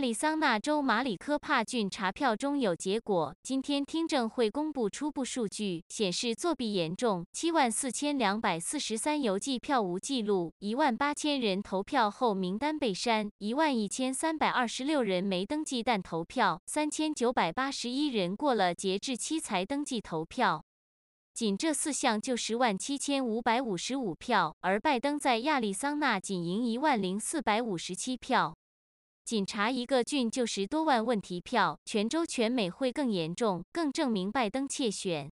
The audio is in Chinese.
亚利桑那州马里科帕郡查票中有结果，今天听证会公布初步数据，显示作弊严重，七万四千两百四十三邮寄票无记录，一万八千人投票后名单被删，一万一千三百二十六人没登记但投票，三千九百八十一人过了截至期才登记投票。仅这四项就十万七千五百五十五票，而拜登在亚利桑那仅赢一万零四百五十七票。仅查一个郡就十多万问题票，全州全美会更严重，更证明拜登窃选。